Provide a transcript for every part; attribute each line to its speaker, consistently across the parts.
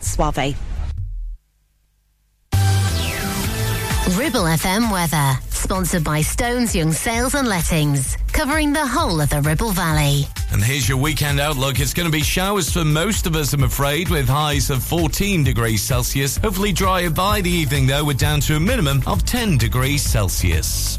Speaker 1: at Suave.
Speaker 2: Ribble FM weather, sponsored by Stones Young Sales and Lettings, covering the whole of the Ribble Valley.
Speaker 3: And here's your weekend outlook. It's going to be showers for most of us, I'm afraid, with highs of 14 degrees Celsius. Hopefully drier by the evening, though, we're down to a minimum of 10 degrees Celsius.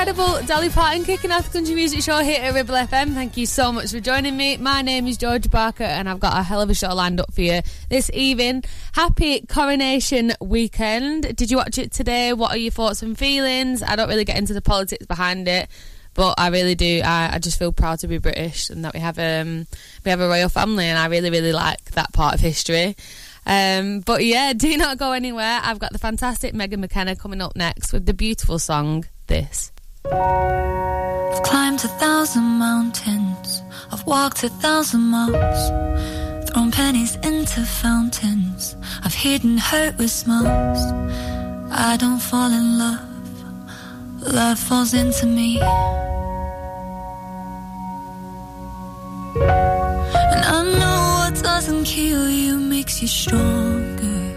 Speaker 4: incredible Dolly Parton kicking off the country music show here at Ribble FM. Thank you so much for joining me. My name is Georgia Barker, and I've got a hell of a show lined up for you this evening. Happy coronation weekend. Did you watch it today? What are your thoughts and feelings? I don't really get into the politics behind it. But I really do. I, I just feel proud to be British and that we have um we have a royal family, and I really really like that part of history. Um, but yeah, do not go anywhere. I've got the fantastic Megan McKenna coming up next with the beautiful song "This."
Speaker 5: I've climbed a thousand mountains. I've walked a thousand miles. Thrown pennies into fountains. I've hidden hurt with smiles. I don't fall in love. Love falls into me. And I know what doesn't kill you makes you stronger.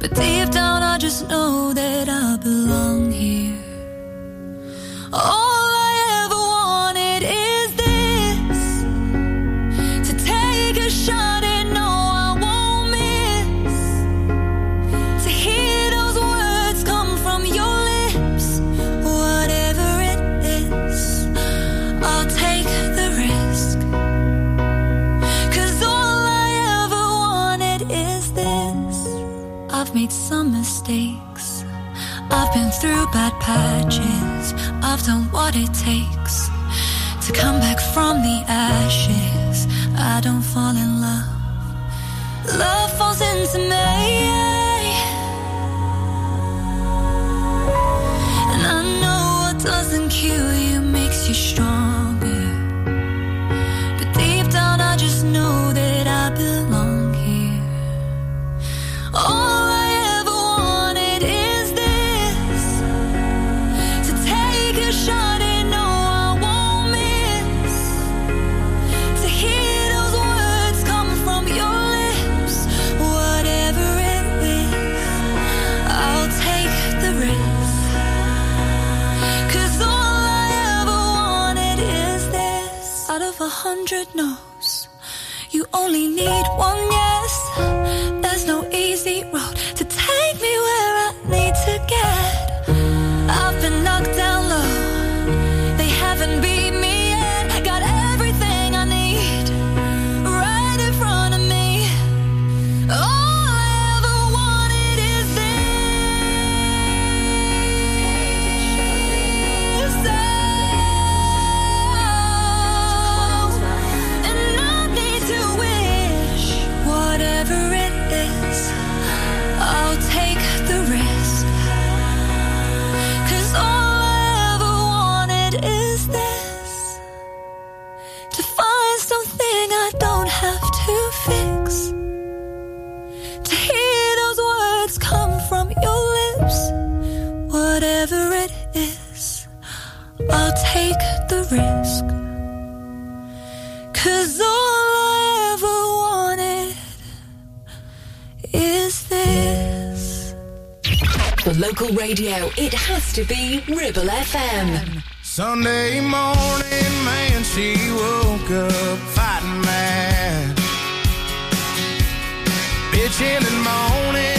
Speaker 5: But deep down, I just know that I belong through bad patches. I've done what it takes to come back from the ashes. I don't fall in love. Love falls into me. And I know what doesn't kill you makes you stronger. hundred no's. You only need one yes. There's no easy road.
Speaker 1: local radio, it has to be Ribble FM.
Speaker 6: Sunday morning, man, she woke up fighting mad. Bitching and moaning.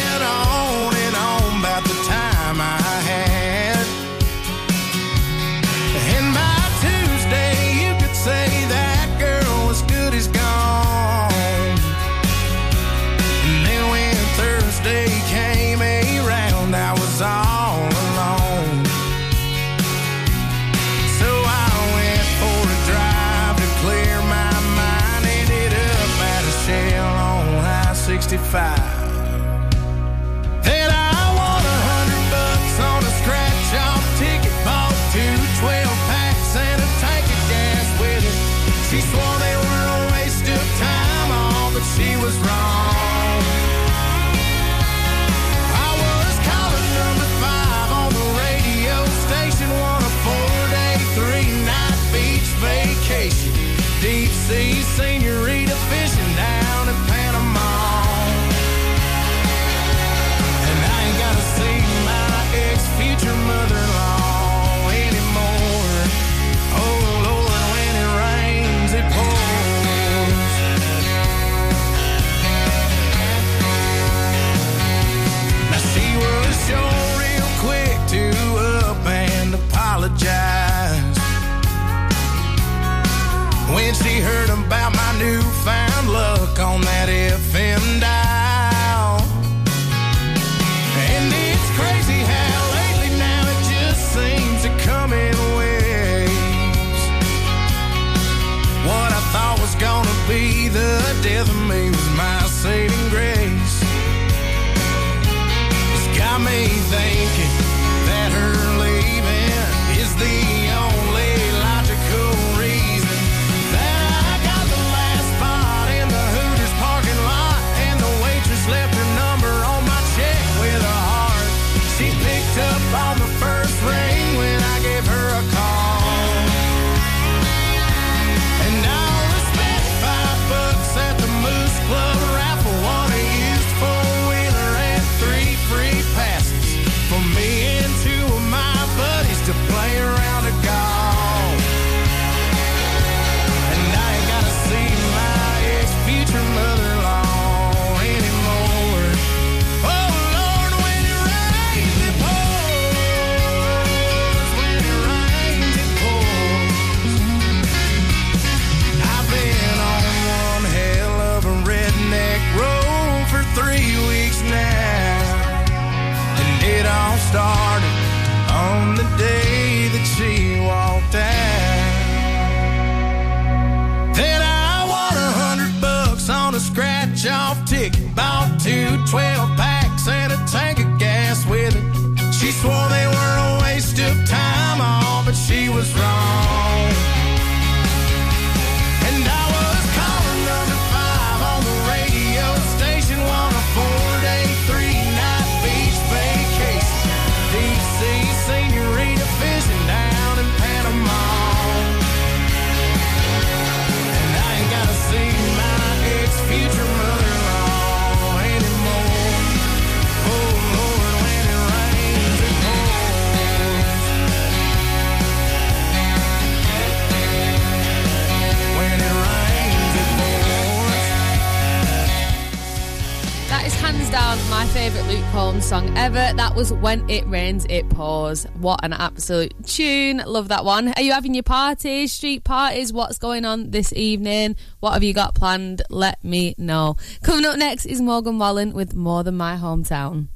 Speaker 6: was When It Rains, It Pours. What
Speaker 4: an absolute tune. Love that one. Are you having your parties, street parties? What's going on this evening? What have you got planned? Let me know. Coming up next is Morgan Wallen with More Than My Hometown.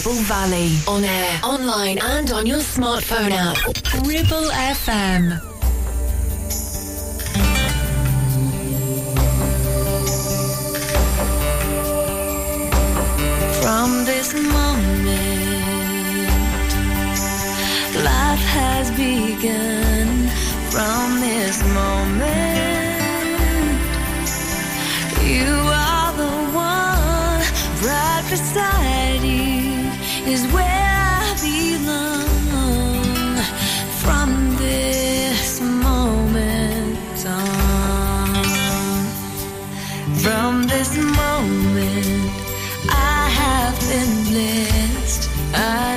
Speaker 1: Ribble Valley. On air, online, and on your smartphone app. Ribble FM.
Speaker 5: From this moment, life has begun. From this moment, you are the one right beside. I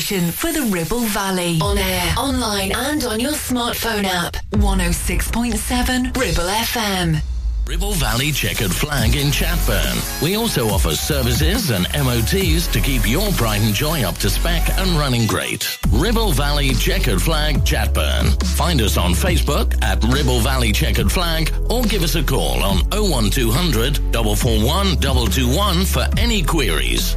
Speaker 1: station for the Ribble Valley. On air, online, and on your smartphone app. 106.7 Ribble FM.
Speaker 7: Ribble Valley Checkered Flag in Chatburn. We also offer services and MOTs to keep your pride and joy up to spec and running great. Ribble Valley Checkered Flag Chatburn. Find us on Facebook at Ribble Valley Checkered Flag or give us a call on 01200 441 221 for any queries.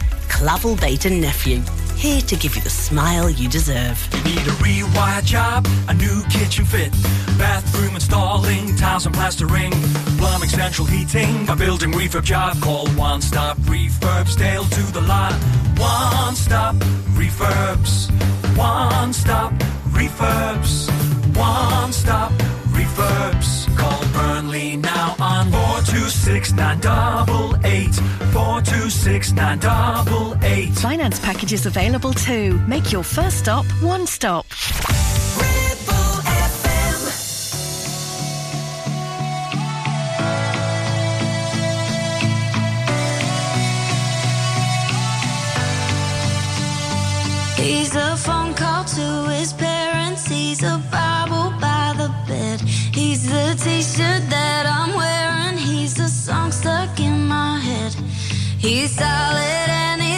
Speaker 8: Clavel Bait and Nephew, here to give you the smile you deserve.
Speaker 9: You need a rewire job, a new kitchen fit, bathroom installing, tiles and plastering, plumbing, central heating, a building refurb job. Call One Stop Refurbs, Dale to the lot. One Stop Refurbs, One Stop Refurbs, One Stop Refurbs. Call Burnley now on 426 988, 426 988.
Speaker 10: Finance packages available too. Make your first stop one stop.
Speaker 5: He's a phone call to his parents. He's a Bible by the bed. He's the t-shirt that I'm wearing. He's a song stuck in my head. He's solid and he's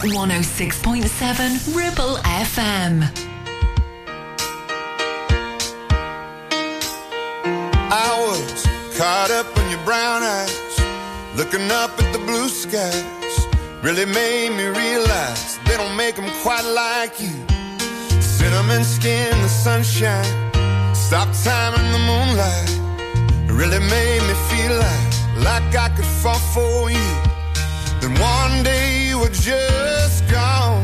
Speaker 1: 106.7 Ribble FM.
Speaker 11: I was caught up in your brown eyes, looking up at the blue skies. Really made me realize they don't make them quite like you. Cinnamon skin, the sunshine, stop time in the moonlight. Really made me feel like, like I could fall for you. Then one day were just gone,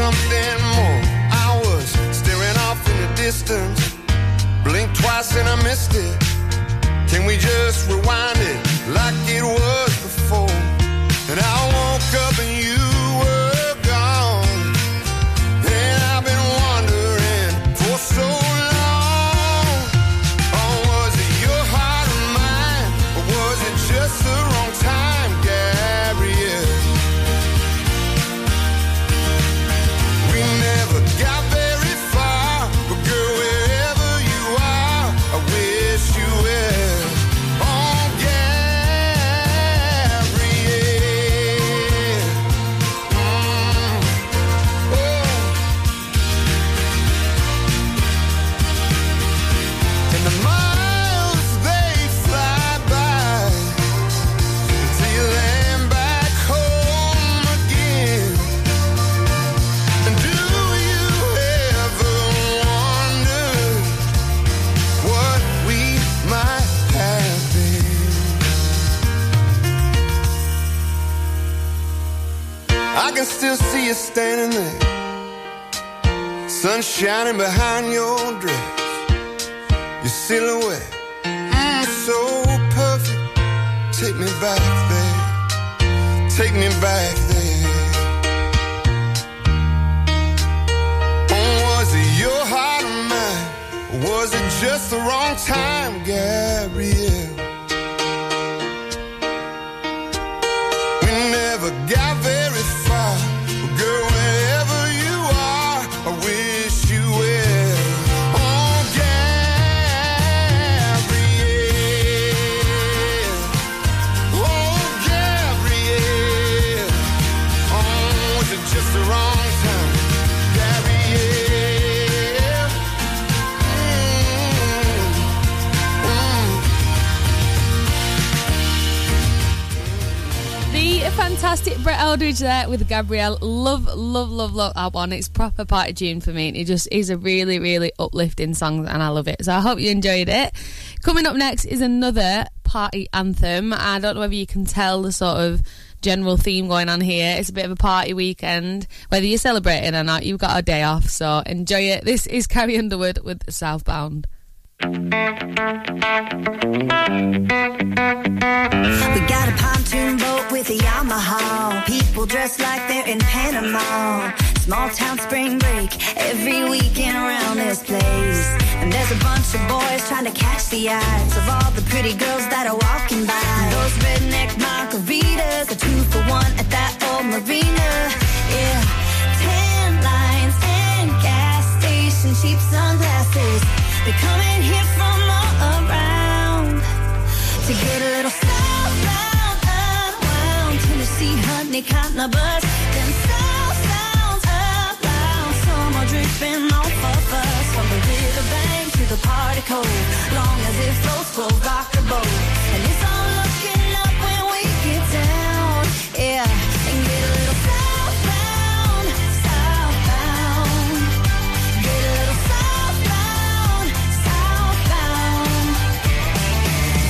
Speaker 11: something more. I was staring off in the distance, blinked twice and I missed it. Can we just rewind it like it was behind
Speaker 4: Fantastic Brett Eldredge there with Gabrielle. Love, love, love, love that one. It's proper party tune for me. And it just is a really, really uplifting song and I love it. So I hope you enjoyed it. Coming up next is another party anthem. I don't know whether you can tell the sort of general theme going on here. It's a bit of a party weekend. Whether you're celebrating or not, you've got a day off. So enjoy it. This is Carrie Underwood with Southbound.
Speaker 12: We got a pontoon boat with a Yamaha. People dressed like they're in Panama. Small town spring break every weekend around this place. And there's a bunch of boys trying to catch the eyes of all the pretty girls that are walking by. Those redneck margaritas, a two for one at that old marina. Yeah, tan lines and gas station cheap sunglasses. They're coming honey kind of buzz. Them sound sounds up loud, summer dripping off of us. From the riverbank to the party cove, long as it floats, we'll rock the boat. And it's all looking up when we get down, yeah. And get a little southbound, southbound. Get a little southbound, southbound.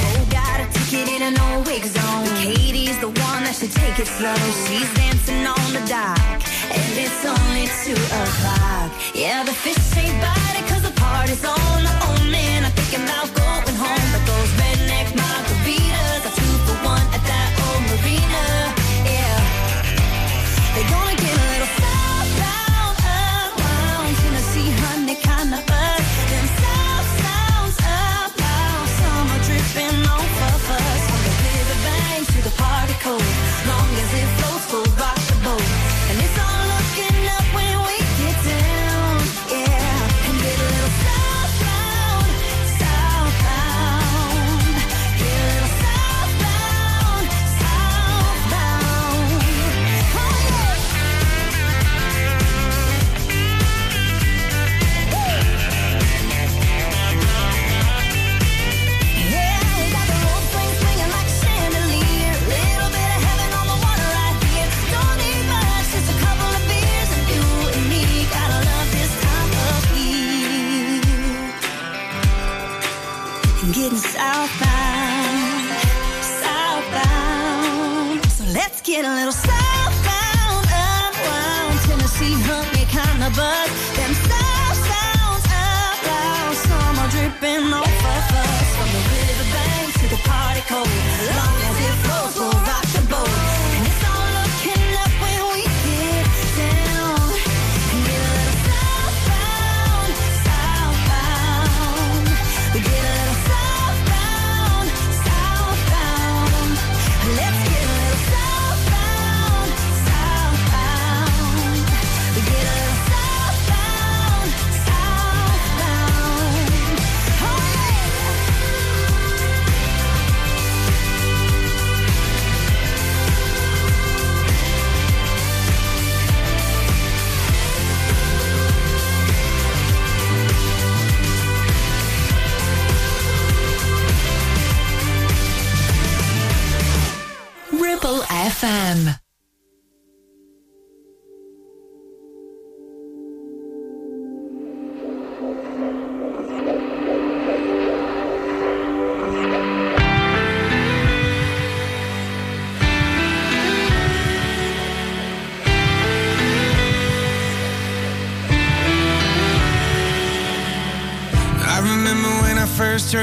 Speaker 12: Oh, got a ticket in an old wig take it slow. She's dancing on the dock, and it's only two o'clock. Yeah, the fish ain't biting 'cause the party's on. Oh man, I'm thinking about going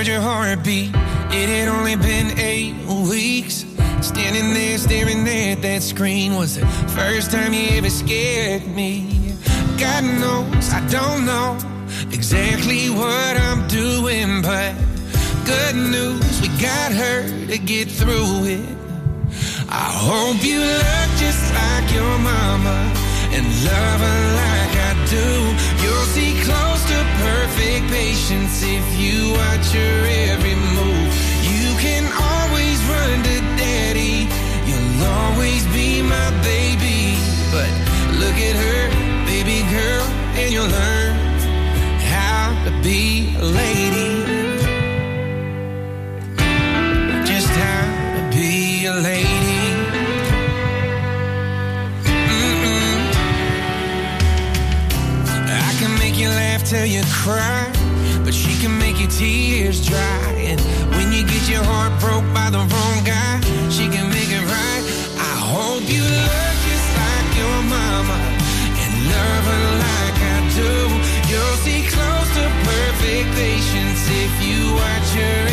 Speaker 13: your heartbeat. It had only been eight weeks. Standing there staring at that screen was the first time you ever scared me. God knows I don't know exactly what I'm doing, but good news, we got her to get through it. I hope you look just like your mama and love her like I do. You'll see close perfect patience if you watch your every move. You can always run to daddy. You'll always be my baby. But look at her, baby girl, and you'll learn how to be a lady. Just how to be a lady. Till you cry, but she can make your tears dry. And when you get your heart broke by the wrong guy, she can make it right. I hope you look just like your mama and love her like I do. You'll see close to perfect patience if you watch her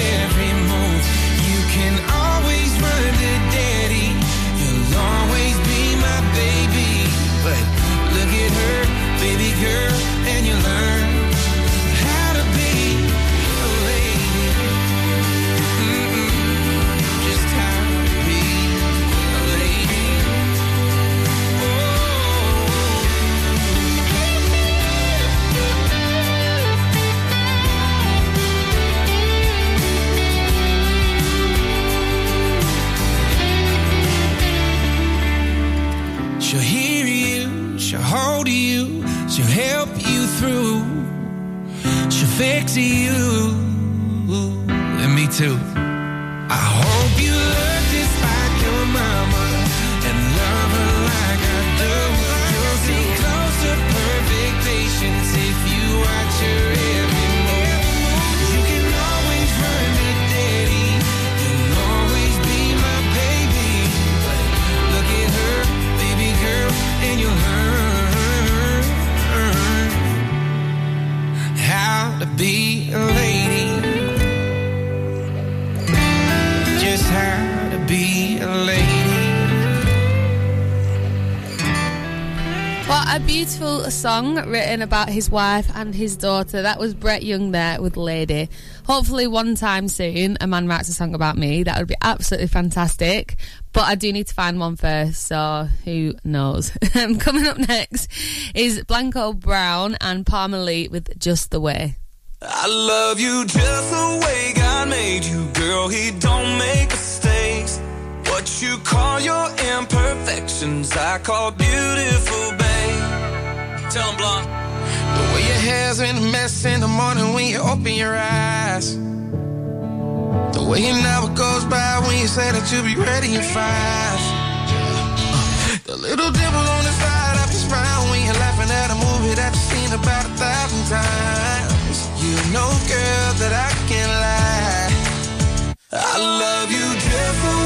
Speaker 14: song written about his wife and his daughter. That was Brett Young there with Lady. Hopefully, one time soon, a man writes a song about me. That would be absolutely fantastic. But I do need to find one first, so who knows? Um, Coming up next is Blanco Brown and Parmalee with Just the Way.
Speaker 4: I love you just the way God made you, girl. He don't make mistakes. What you call your imperfections, I call beautiful. Tell him, Blonde.
Speaker 13: The way your hair's in a mess in the morning when you open your eyes. The way an hour goes by when you say that you'll be ready in five. The little dimple on the side of your smile when you're laughing at a movie that you've seen about a thousand times. You know, girl, that I can't lie.
Speaker 4: I love you just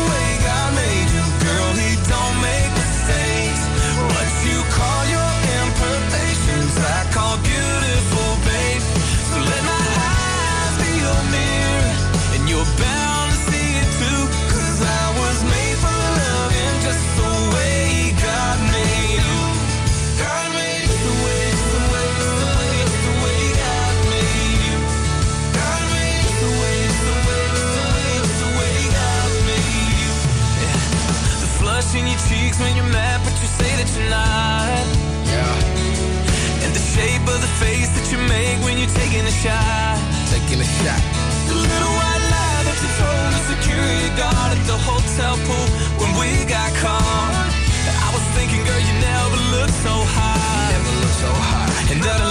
Speaker 4: when you're mad, but you say that you're not. Yeah. And the shape of the face that you make when you're taking a shot.
Speaker 13: Taking a shot.
Speaker 4: The little white lie that you told the security guard at the hotel pool when we got caught. I was thinking, girl, you never looked so high. Never looked so high. And that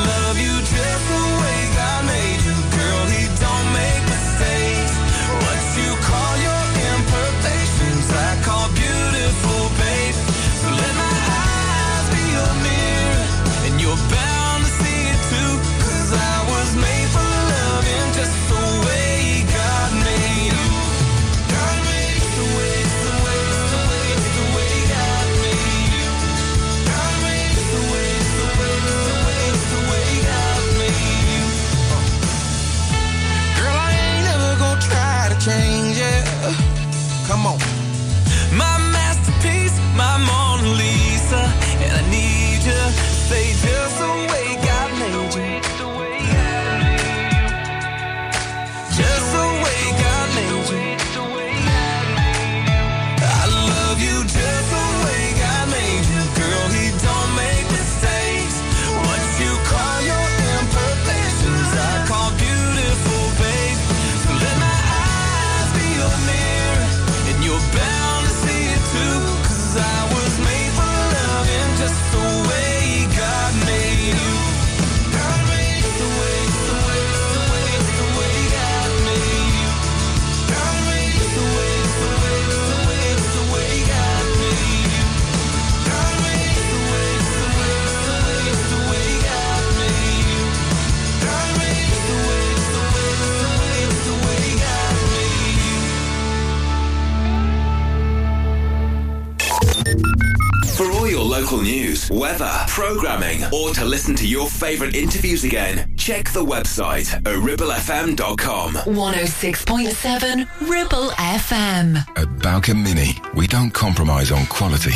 Speaker 15: favourite interviews again, check the website at ribblefm.com.
Speaker 1: 106.7 Ribble FM.
Speaker 16: At Bowker Mini, we don't compromise on quality.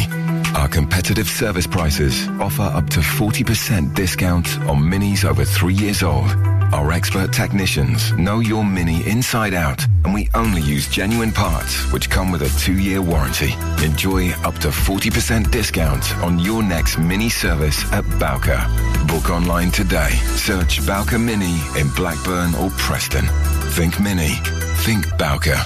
Speaker 16: Our competitive service prices offer up to 40% discount on minis over three years old. Our expert technicians know your Mini inside out, and we only use genuine parts which come with a two-year warranty. Enjoy up to 40% discount on your next Mini service at Bowker. Book online today. Search Bowker Mini in Blackburn or Preston. Think Mini. Think Bowker.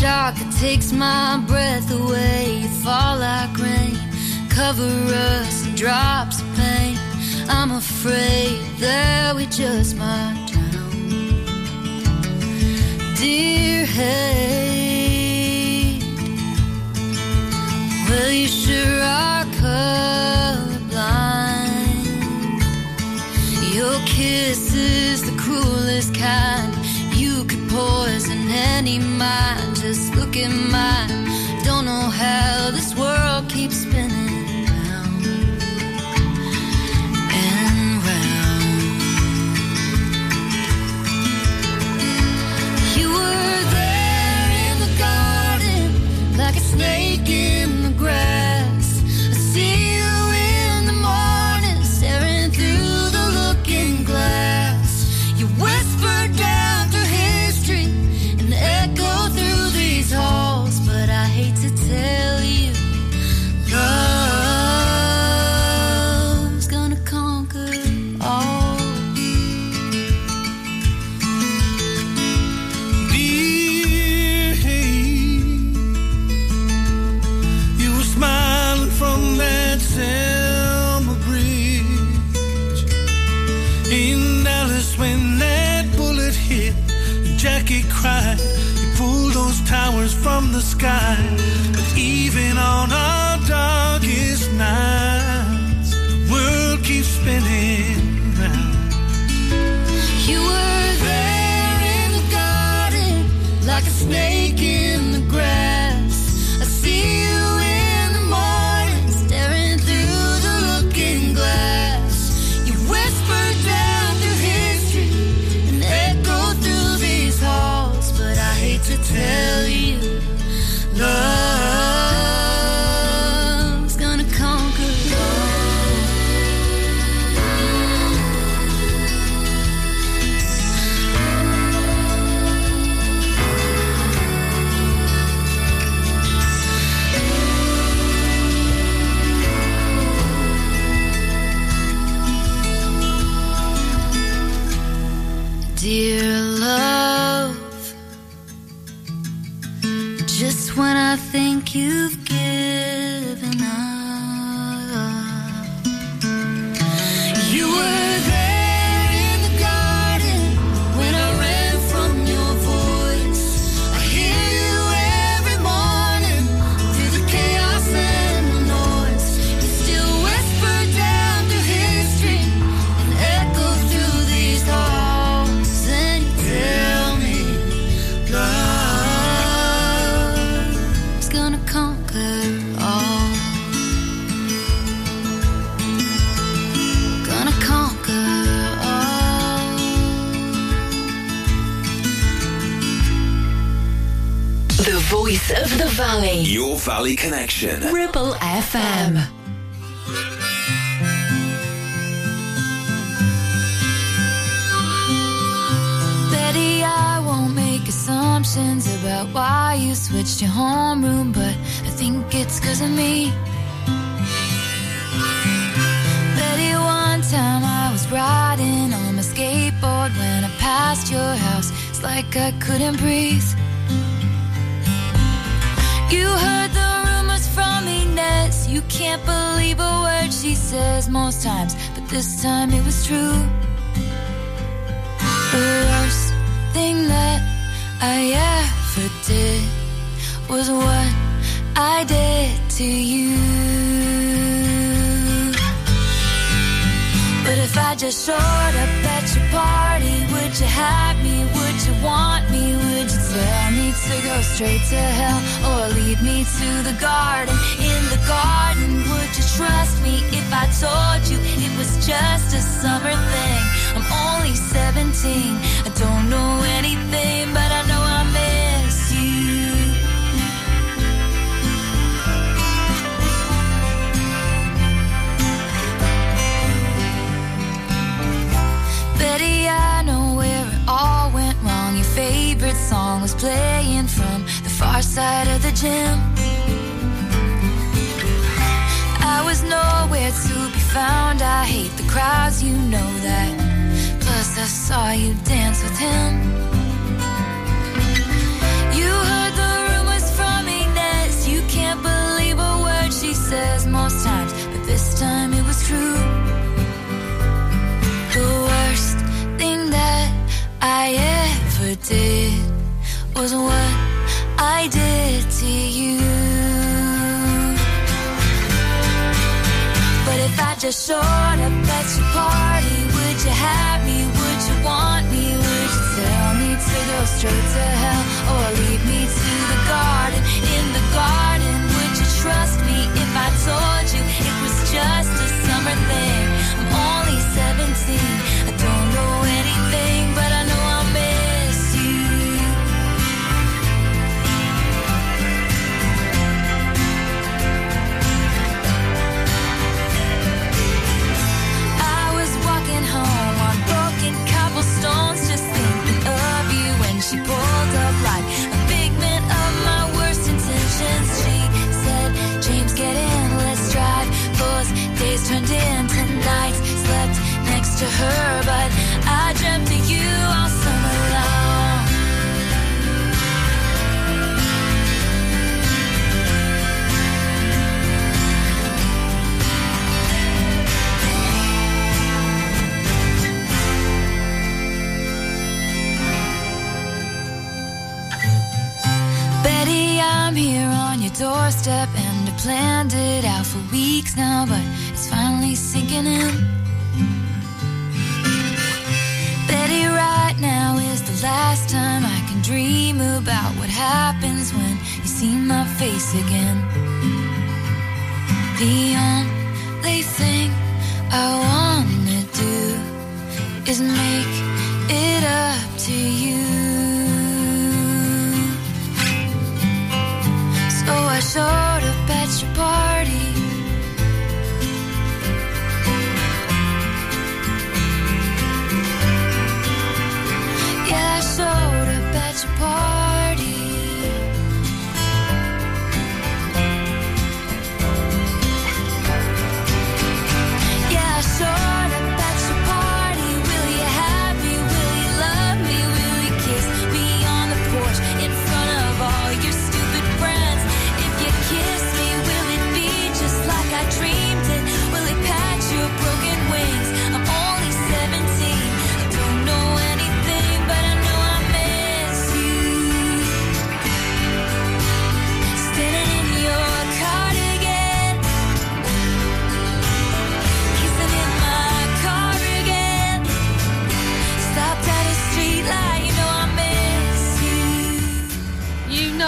Speaker 5: Shock that takes my breath away. You fall like rain, cover us in drops of pain. I'm afraid that we just might drown. Dear hate, well, you sure are colorblind. Your kiss is the cruelest kind. Could poison any mind. Just look at mine. Don't know how this world keeps spinning you've given
Speaker 1: valley.
Speaker 15: Your Valley Connection.
Speaker 1: Ribble FM.
Speaker 5: Betty, I won't make assumptions about why you switched your homeroom, but I think it's cause of me. Betty, one time I was riding on my skateboard when I passed your house. It's like I couldn't breathe. You heard the rumors from Inez. You can't believe a word she says most times, but this time it was true. The worst thing that I ever did was what I did to you. But if I just showed up at your party, would you have me? Would you want me? Would you tell to go straight to hell or lead me to the garden? In the garden, would you trust me if I told you it was just a summer thing? I'm only 17, I outside of the gym. I was nowhere to be found. I hate the crowds, you know that. Plus, I saw you dance with him. You heard the rumors from Inez. You can't believe a word she says most times, but this time it was true. The worst thing that I ever did was what I did to you. But if I just showed up at your party, would you have me? Would you want me? Would you tell me to go straight to hell or lead me to the garden? In the garden, would you trust me if I told you it was just a summer thing? I'm only 17 to her, but again.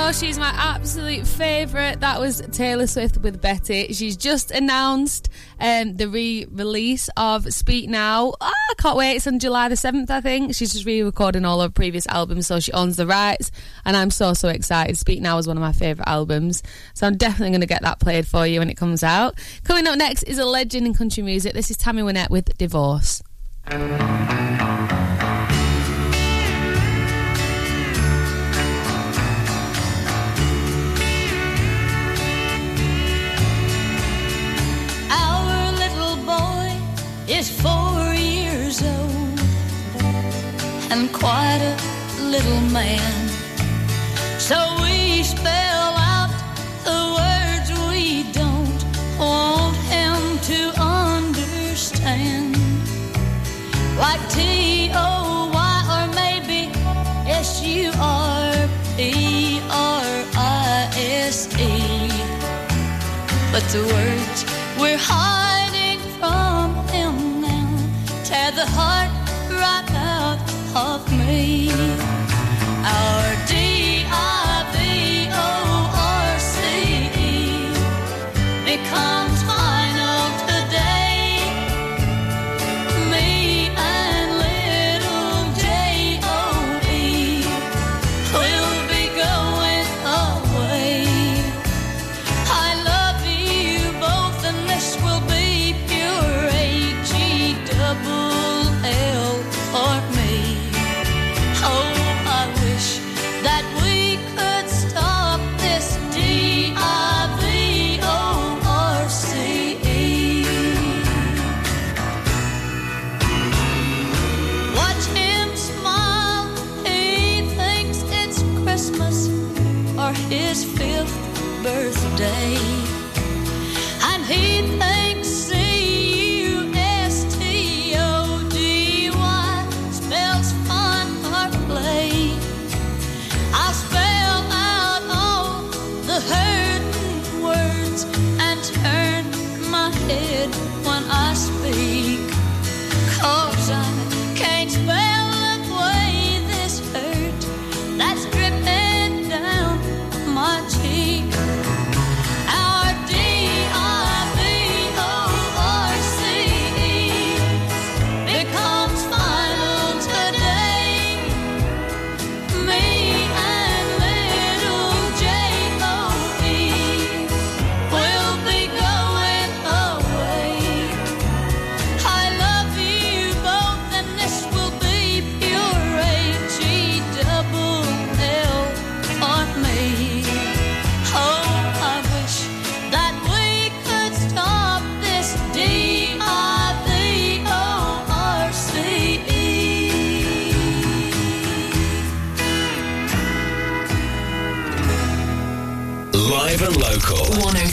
Speaker 5: Know
Speaker 14: she's my absolute favourite. That was Taylor Swift with Betty. She's just announced um, the re-release of Speak Now. Ah, I can't wait. It's on July the 7th, I think. She's just re-recording all her previous albums, so she owns the rights. And I'm so, so excited. Speak Now is one of my favourite albums. So I'm definitely going to get that played for you when it comes out. Coming up next is a legend in country music. This is Tammy Wynette with Divorce.
Speaker 17: And quite a little man. So we spell out the words we don't want him to understand. Like T O Y or maybe S U R P R I S E. But the words we're hiding from him now tear the heart of me. Our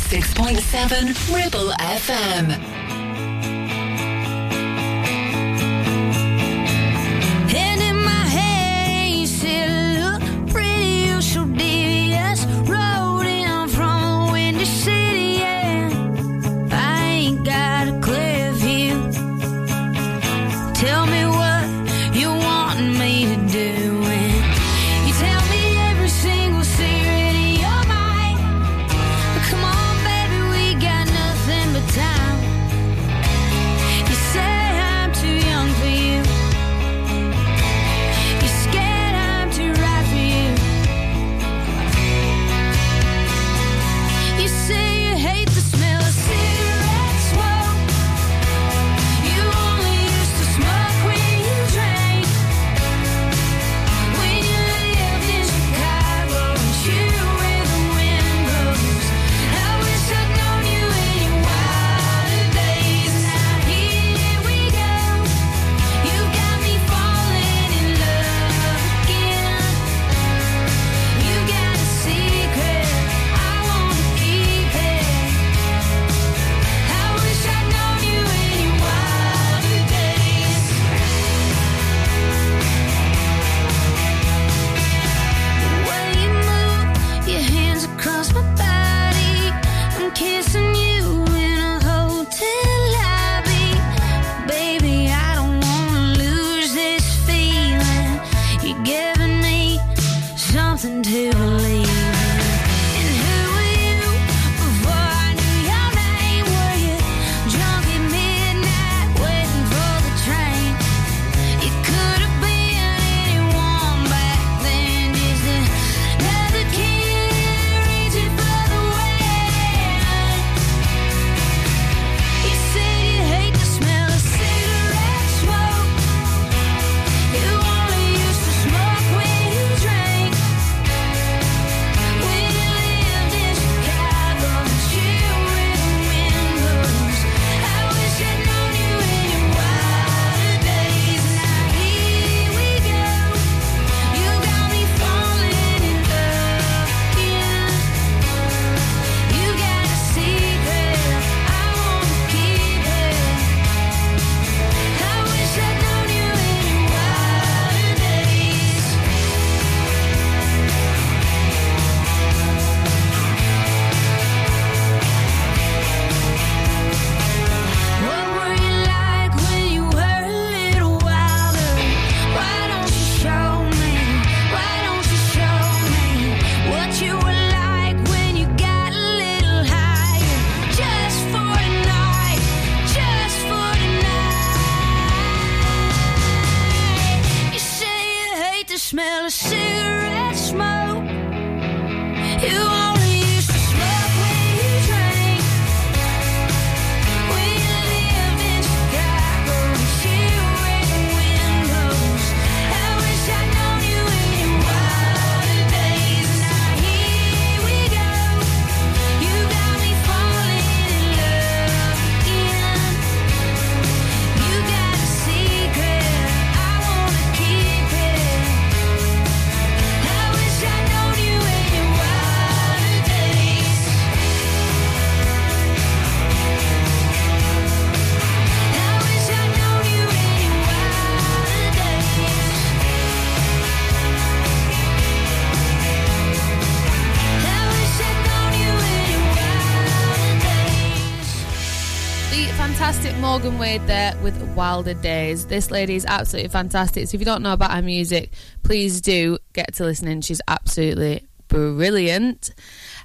Speaker 5: 106.7 Ribble FM.
Speaker 14: Morgan Wade there with Wilder Days. This lady is absolutely fantastic. So if you don't know about her music, please do get to listening. She's absolutely brilliant.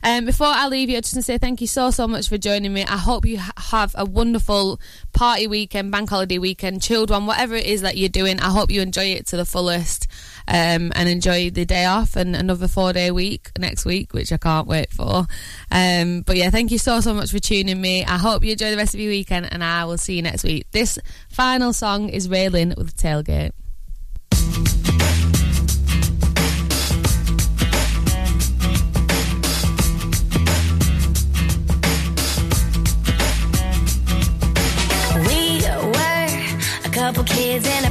Speaker 14: Um, before I leave you, I just want to say thank you so, so much for joining me. I hope you ha- have a wonderful party weekend, bank holiday weekend, chilled one, whatever it is that you're doing. I hope you enjoy it to the fullest um, and enjoy the day off and another four day week next week, which I can't wait for. Um, but yeah, thank you so, so much for tuning me. I hope you enjoy the rest of your weekend and I will see you next week. This final song is Railing with the Tailgate.
Speaker 12: We were a couple kids in a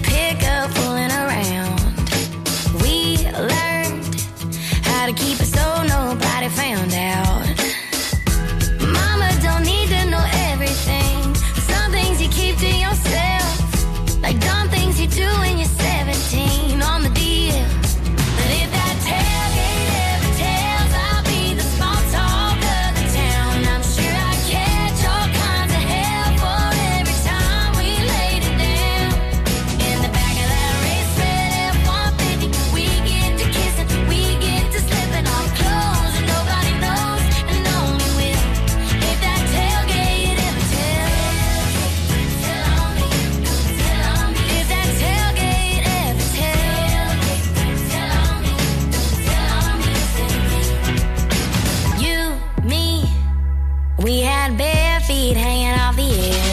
Speaker 12: We had bare feet hanging off the edge.